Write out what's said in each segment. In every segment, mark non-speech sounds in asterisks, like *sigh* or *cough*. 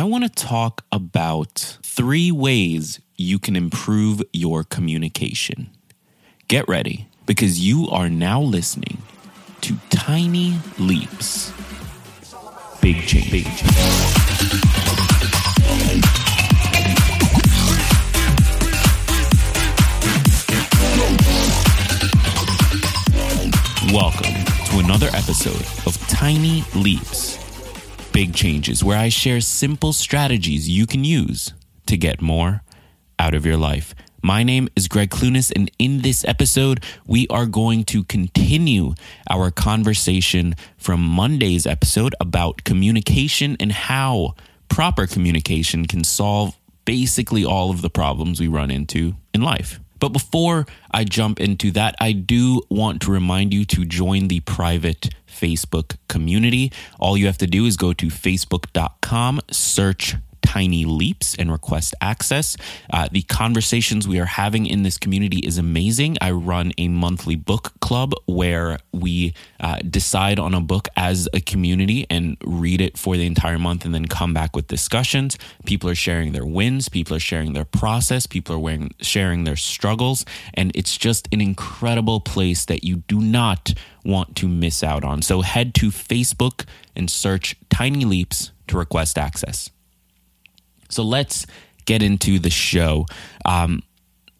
I want to talk about three ways you can improve your communication. Get ready because you are now listening to Tiny Leaps. Big change. Big change. Welcome to another episode of Tiny Leaps Big Changes, where I share simple strategies you can use to get more out of your life. My name is Greg Clunis, and in this episode, we are going to continue our conversation from Monday's episode about communication and how proper communication can solve basically all of the problems we run into in life. But before I jump into that, I do want to remind you to join the private Facebook community. All you have to do is go to facebook.com, search Tiny Leaps and request access. Uh, the conversations we are having in this community is amazing. I run a monthly book club where we uh, decide on a book as a community and read it for the entire month and then come back with discussions. People are sharing their wins, people are sharing their process, people are wearing, sharing their struggles. And it's just an incredible place that you do not want to miss out on. So head to Facebook and search Tiny Leaps to request access. So let's get into the show. Um,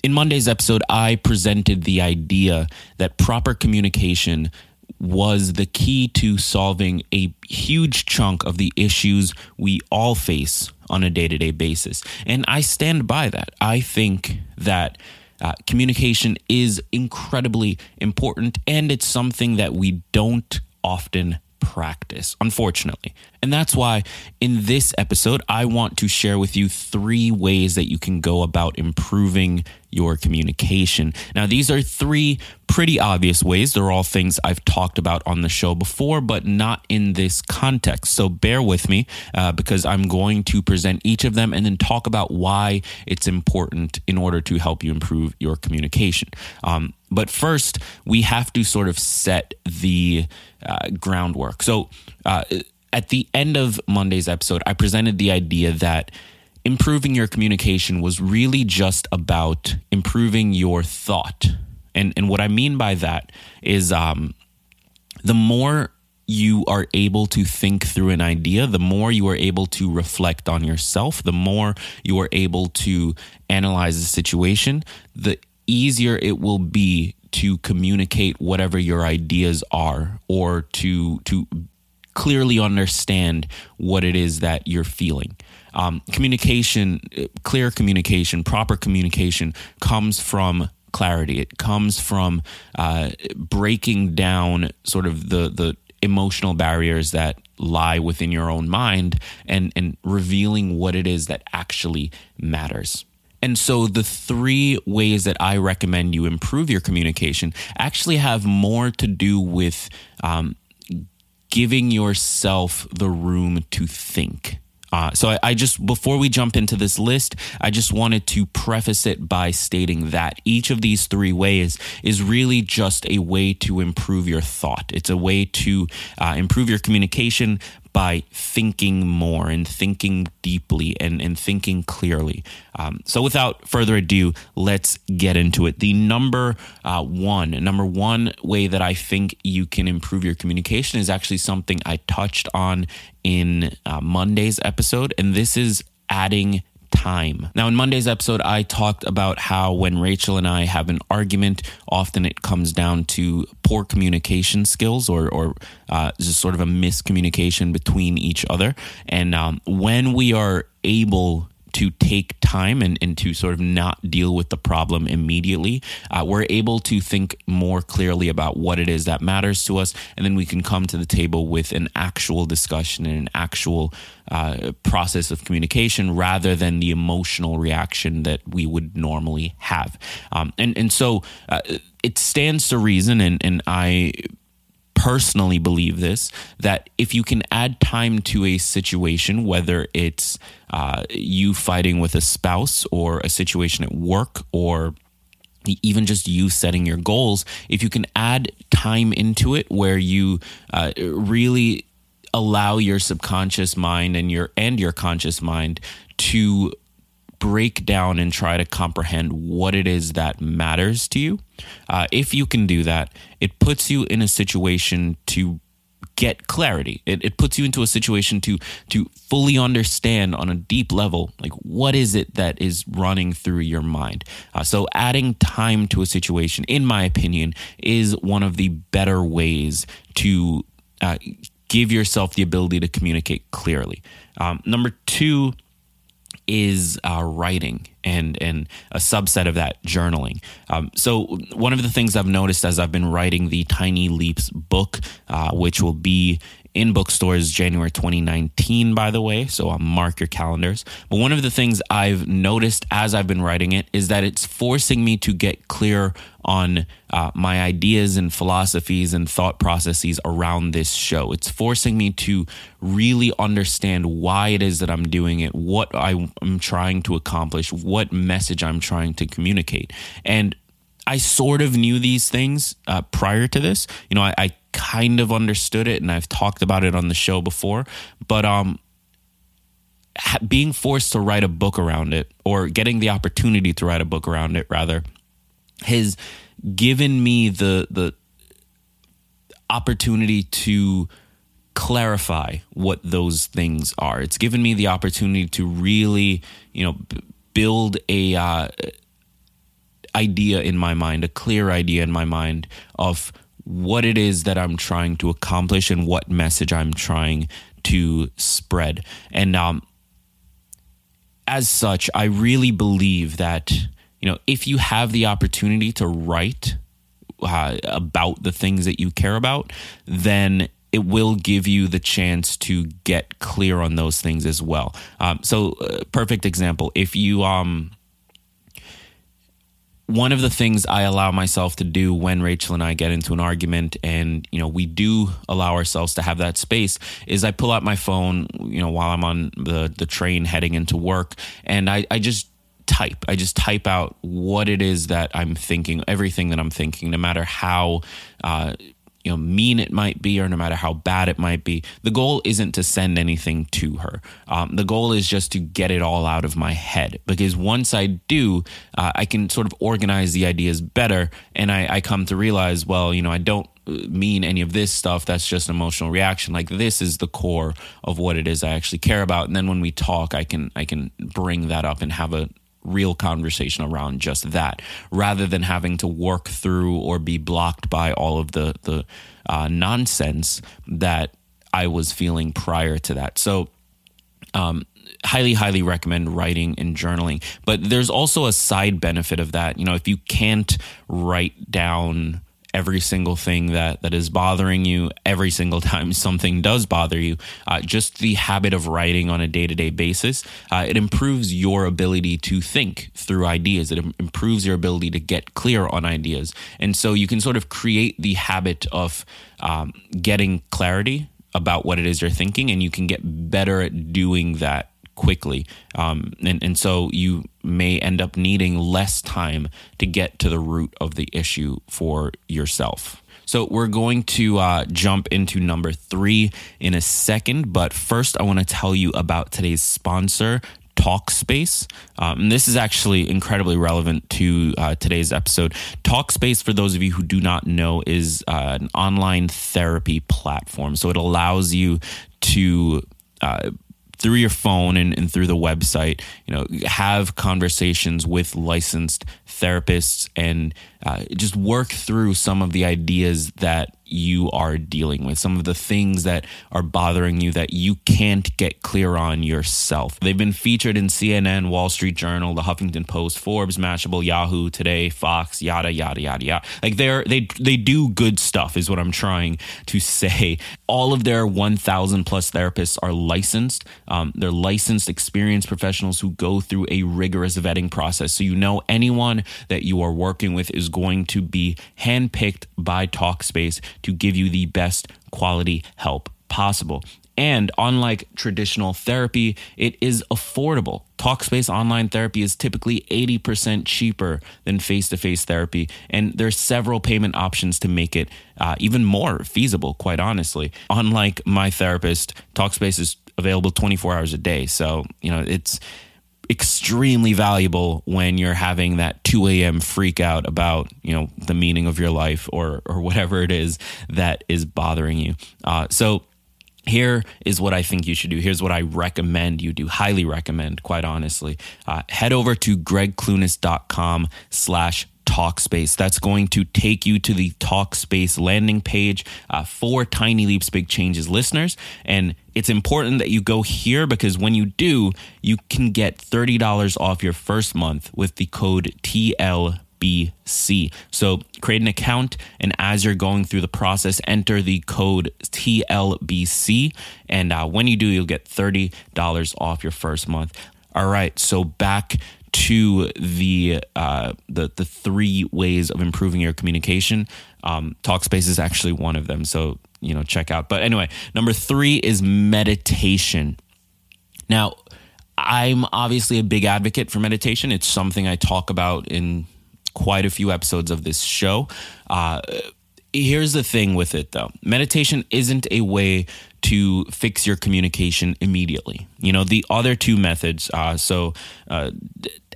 in Monday's episode, I presented the idea that proper communication was the key to solving a huge chunk of the issues we all face on a day to day basis. And I stand by that. I think that uh, communication is incredibly important and it's something that we don't often practice, unfortunately. And that's why in this episode, I want to share with you three ways that you can go about improving your communication. Now, these are three pretty obvious ways. They're all things I've talked about on the show before, but not in this context. So bear with me uh, because I'm going to present each of them and then talk about why it's important in order to help you improve your communication. Um, but first, we have to sort of set the uh, groundwork. So, uh, at the end of Monday's episode, I presented the idea that improving your communication was really just about improving your thought. And, and what I mean by that is um, the more you are able to think through an idea, the more you are able to reflect on yourself, the more you are able to analyze the situation, the easier it will be to communicate whatever your ideas are or to to clearly understand what it is that you're feeling. Um, communication, clear communication, proper communication comes from clarity. It comes from uh, breaking down sort of the the emotional barriers that lie within your own mind and and revealing what it is that actually matters. And so the three ways that I recommend you improve your communication actually have more to do with um, giving yourself the room to think. Uh, so I, I, just before we jump into this list, I just wanted to preface it by stating that each of these three ways is really just a way to improve your thought. It's a way to uh, improve your communication by thinking more and thinking deeply and, and thinking clearly. Um, so, without further ado, let's get into it. The number uh, one, number one way that I think you can improve your communication is actually something I touched on in uh, Monday's episode, and this is adding time. Now, in Monday's episode, I talked about how when Rachel and I have an argument, often it comes down to poor communication skills or, or uh, just sort of a miscommunication between each other. And um, when we are able to take time and, and to sort of not deal with the problem immediately, uh, we're able to think more clearly about what it is that matters to us. And then we can come to the table with an actual discussion and an actual uh, process of communication rather than the emotional reaction that we would normally have. Um, and, and so uh, it stands to reason, and, and I personally believe this that if you can add time to a situation, whether it's uh, you fighting with a spouse or a situation at work or even just you setting your goals, if you can add time into it where you uh, really allow your subconscious mind and your and your conscious mind to break down and try to comprehend what it is that matters to you. Uh, if you can do that, it puts you in a situation to get clarity. It, it puts you into a situation to to fully understand on a deep level, like what is it that is running through your mind. Uh, so adding time to a situation, in my opinion, is one of the better ways to uh, give yourself the ability to communicate clearly. Um, number two is uh, writing and and a subset of that journaling. Um, so one of the things I've noticed as I've been writing the Tiny Leaps book, uh, which will be in bookstores January 2019, by the way. So I'll mark your calendars. But one of the things I've noticed as I've been writing it is that it's forcing me to get clear on uh, my ideas and philosophies and thought processes around this show. It's forcing me to really understand why it is that I'm doing it, what I'm trying to accomplish, what message I'm trying to communicate. And I sort of knew these things uh, prior to this. You know, I, I kind of understood it and I've talked about it on the show before, but um being forced to write a book around it or getting the opportunity to write a book around it rather has given me the the opportunity to clarify what those things are. It's given me the opportunity to really, you know, b- build a uh, idea in my mind, a clear idea in my mind of what it is that I'm trying to accomplish and what message I'm trying to spread. And um, as such, I really believe that you know if you have the opportunity to write uh, about the things that you care about, then it will give you the chance to get clear on those things as well. Um, so, uh, perfect example: if you um one of the things I allow myself to do when Rachel and I get into an argument and you know we do allow ourselves to have that space is I pull out my phone you know while I'm on the the train heading into work and I I just type. I just type out what it is that I'm thinking everything that I'm thinking no matter how uh, you know mean it might be or no matter how bad it might be. The goal isn't to send anything to her. Um, the goal is just to get it all out of my head. Because once i do uh, i can sort of organize the ideas better. And I, I come to realize well you know i don't uh, mean any of this stuff. That's just an emotional reaction. Like this is the core of what it is i actually care about. And then when we talk i can i can bring that up and have a real conversation around just that rather than having to work through or be blocked by all of the the uh, nonsense that I was feeling prior to that. So um, highly highly recommend writing and journaling but there's also a side benefit of that you know if you can't write down every single thing that that is bothering you every single *laughs* time something does bother you uh, just the habit of writing on a day-to-day basis uh, it improves your ability to think through ideas. It improves your ability to get clear on ideas. And so you can sort of create the habit of um, getting clarity about what it is you're thinking and you can get better at doing that quickly. Um, and, and so you may end up needing less time to get to the root of the issue for yourself. So we're going to uh, jump into number three in a second. But first, I want to tell you about today's sponsor, Talkspace. Um, this is actually incredibly relevant to uh, today's episode. Talkspace, for those of you who do not know, is uh, an online therapy platform. So it allows you to uh, through your phone and, and through the website, you know, have conversations with licensed therapists and uh, just work through some of the ideas that you are dealing with, some of the things that are bothering you that you can't get clear on yourself. They've been featured in CNN, Wall Street Journal, the Huffington Post, Forbes, Mashable, Yahoo, Today, Fox, yada yada yada yada. Like they're they they do good stuff is what I'm trying to say. All of their 1,000 plus therapists are licensed. Um, they're licensed, experienced professionals who go through a rigorous vetting process. So you know anyone that you are working with is going to be handpicked by Talkspace to give you the best quality help possible. And unlike traditional therapy, it is affordable. Talkspace online therapy is typically 80% cheaper than face to face therapy. And there's several payment options to make it uh, even more feasible, quite honestly. Unlike my therapist, Talkspace is available 24 hours a day. So, you know, it's extremely valuable when you're having that 2 a.m. freak out about, you know, the meaning of your life or, or whatever it is that is bothering you. Uh, so, here is what I think you should do. Here's what I recommend you do. Highly recommend, quite honestly. Uh, head over to gregclunis.com slash Talkspace. That's going to take you to the Talkspace landing page uh, for Tiny Leaps Big Changes listeners. And it's important that you go here because when you do, you can get $30 off your first month with the code TL BC. So create an account, and as you're going through the process, enter the code TLBC. And uh, when you do, you'll get $30 off your first month. All right, so back to the uh, the the three ways of improving your communication. Um, Talkspace is actually one of them, so you know check out. But anyway, number three is meditation. Now, I'm obviously a big advocate for meditation. It's something I talk about in quite a few episodes of this show. Uh, here's the thing with it though. Meditation isn't a way to fix your communication immediately. You know the other two methods uh, so uh,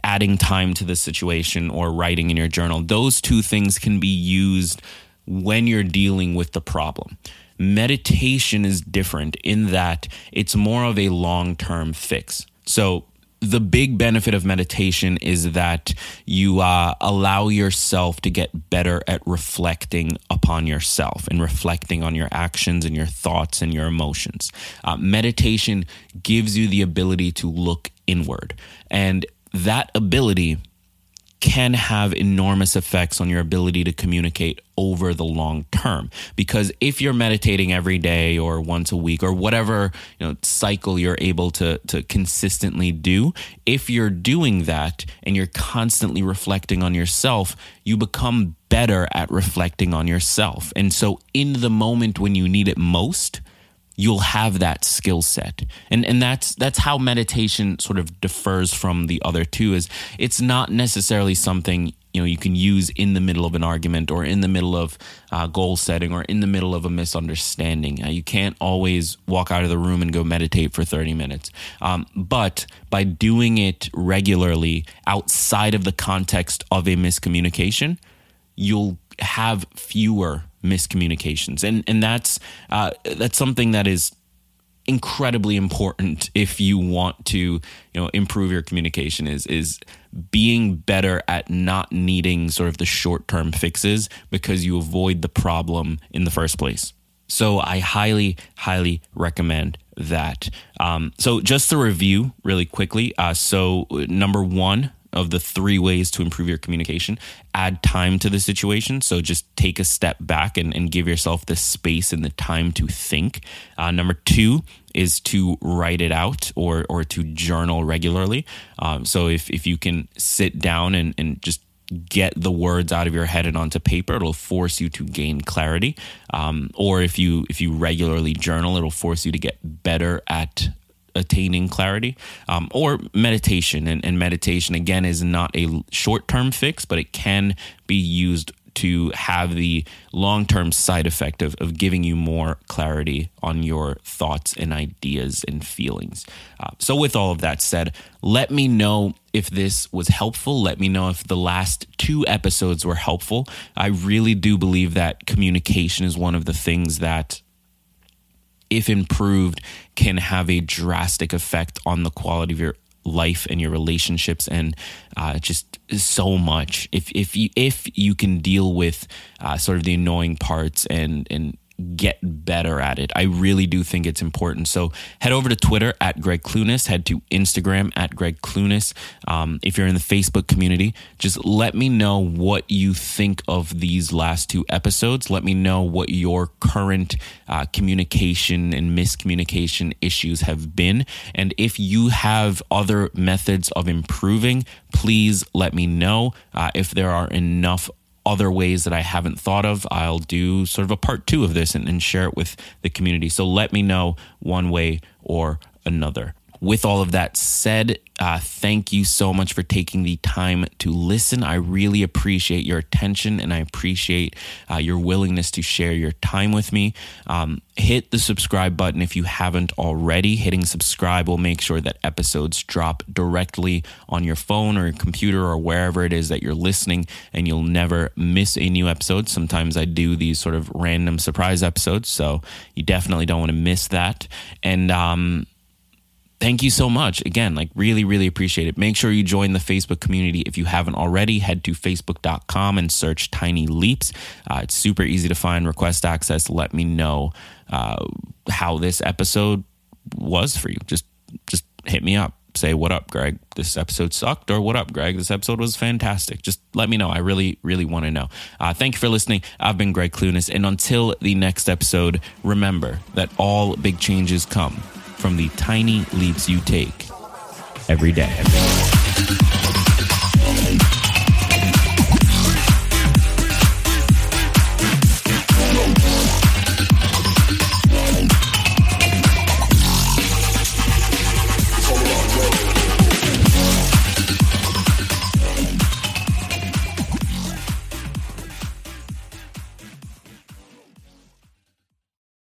adding time to the situation or writing in your journal those two things can be used when you're dealing with the problem. Meditation is different in that it's more of a long-term fix. So the big benefit of meditation is that you uh, allow yourself to get better at reflecting upon yourself and reflecting on your actions and your thoughts and your emotions. Uh, meditation gives you the ability to look inward, and that ability can have enormous effects on your ability to communicate over the long term. Because if you're meditating every day or once a week or whatever you know cycle you're able to to consistently do if you're doing that and you're constantly reflecting on yourself you become better at reflecting on yourself. And so in the moment when you need it most you'll have that skill set. And and that's that's how meditation sort of differs from the other two is it's not necessarily something you know you can use in the middle of an argument or in the middle of uh, goal setting or in the middle of a misunderstanding. Uh, you can't always walk out of the room and go meditate for 30 minutes. Um, but by doing it regularly outside of the context of a miscommunication you'll have fewer miscommunications, and and that's uh, that's something that is incredibly important if you want to you know improve your communication is is being better at not needing sort of the short term fixes because you avoid the problem in the first place. So i highly highly recommend that. Um, so just to review really quickly uh, so number one of the three ways to improve your communication. Add time to the situation. So just take a step back and, and give yourself the space and the time to think. Uh, number two is to write it out or, or to journal regularly. Um, so if, if you can sit down and, and just get the words out of your head and onto paper it'll force you to gain clarity um, or if you if you regularly journal it'll force you to get better at attaining clarity um, or meditation and, and meditation again is not a short-term fix but it can be used to have the long term side effect of, of giving you more clarity on your thoughts and ideas and feelings. Uh, so, with all of that said, let me know if this was helpful. Let me know if the last two episodes were helpful. I really do believe that communication is one of the things that if improved, can have a drastic effect on the quality of your life and your relationships and uh, just so much. If if you if you can deal with uh, sort of the annoying parts and and get better at it. I really do think it's important. So head over to Twitter at Greg Clunis, head to Instagram at Greg Clunis. Um, if you're in the Facebook community, just let me know what you think of these last two episodes. Let me know what your current uh, communication and miscommunication issues have been. And if you have other methods of improving, please let me know. Uh, if there are enough other ways that I haven't thought of, I'll do sort of a part two of this and, and share it with the community. So let me know one way or another with all of that said, uh, thank you so much for taking the time to listen. I really appreciate your attention and I appreciate uh, your willingness to share your time with me. Um, hit the subscribe button if you haven't already. Hitting subscribe will make sure that episodes drop directly on your phone or your computer or wherever it is that you're listening, and you'll never miss a new episode. Sometimes I do these sort of random surprise episodes, so you definitely don't want to miss that. And, um, thank you so much. Again, like really, really appreciate it. Make sure you join the Facebook community if you haven't already. Head to facebook.com and search Tiny Leaps. Uh, it's super easy to find. Request access. Let me know uh, how this episode was for you. Just, just hit me up. Say what up, Greg. This episode sucked, or what up, Greg. This episode was fantastic. Just let me know. I really, really want to know. Uh, thank you for listening. I've been Greg Clunis, and until the next episode, remember that all big changes come from the tiny leaps you take every day.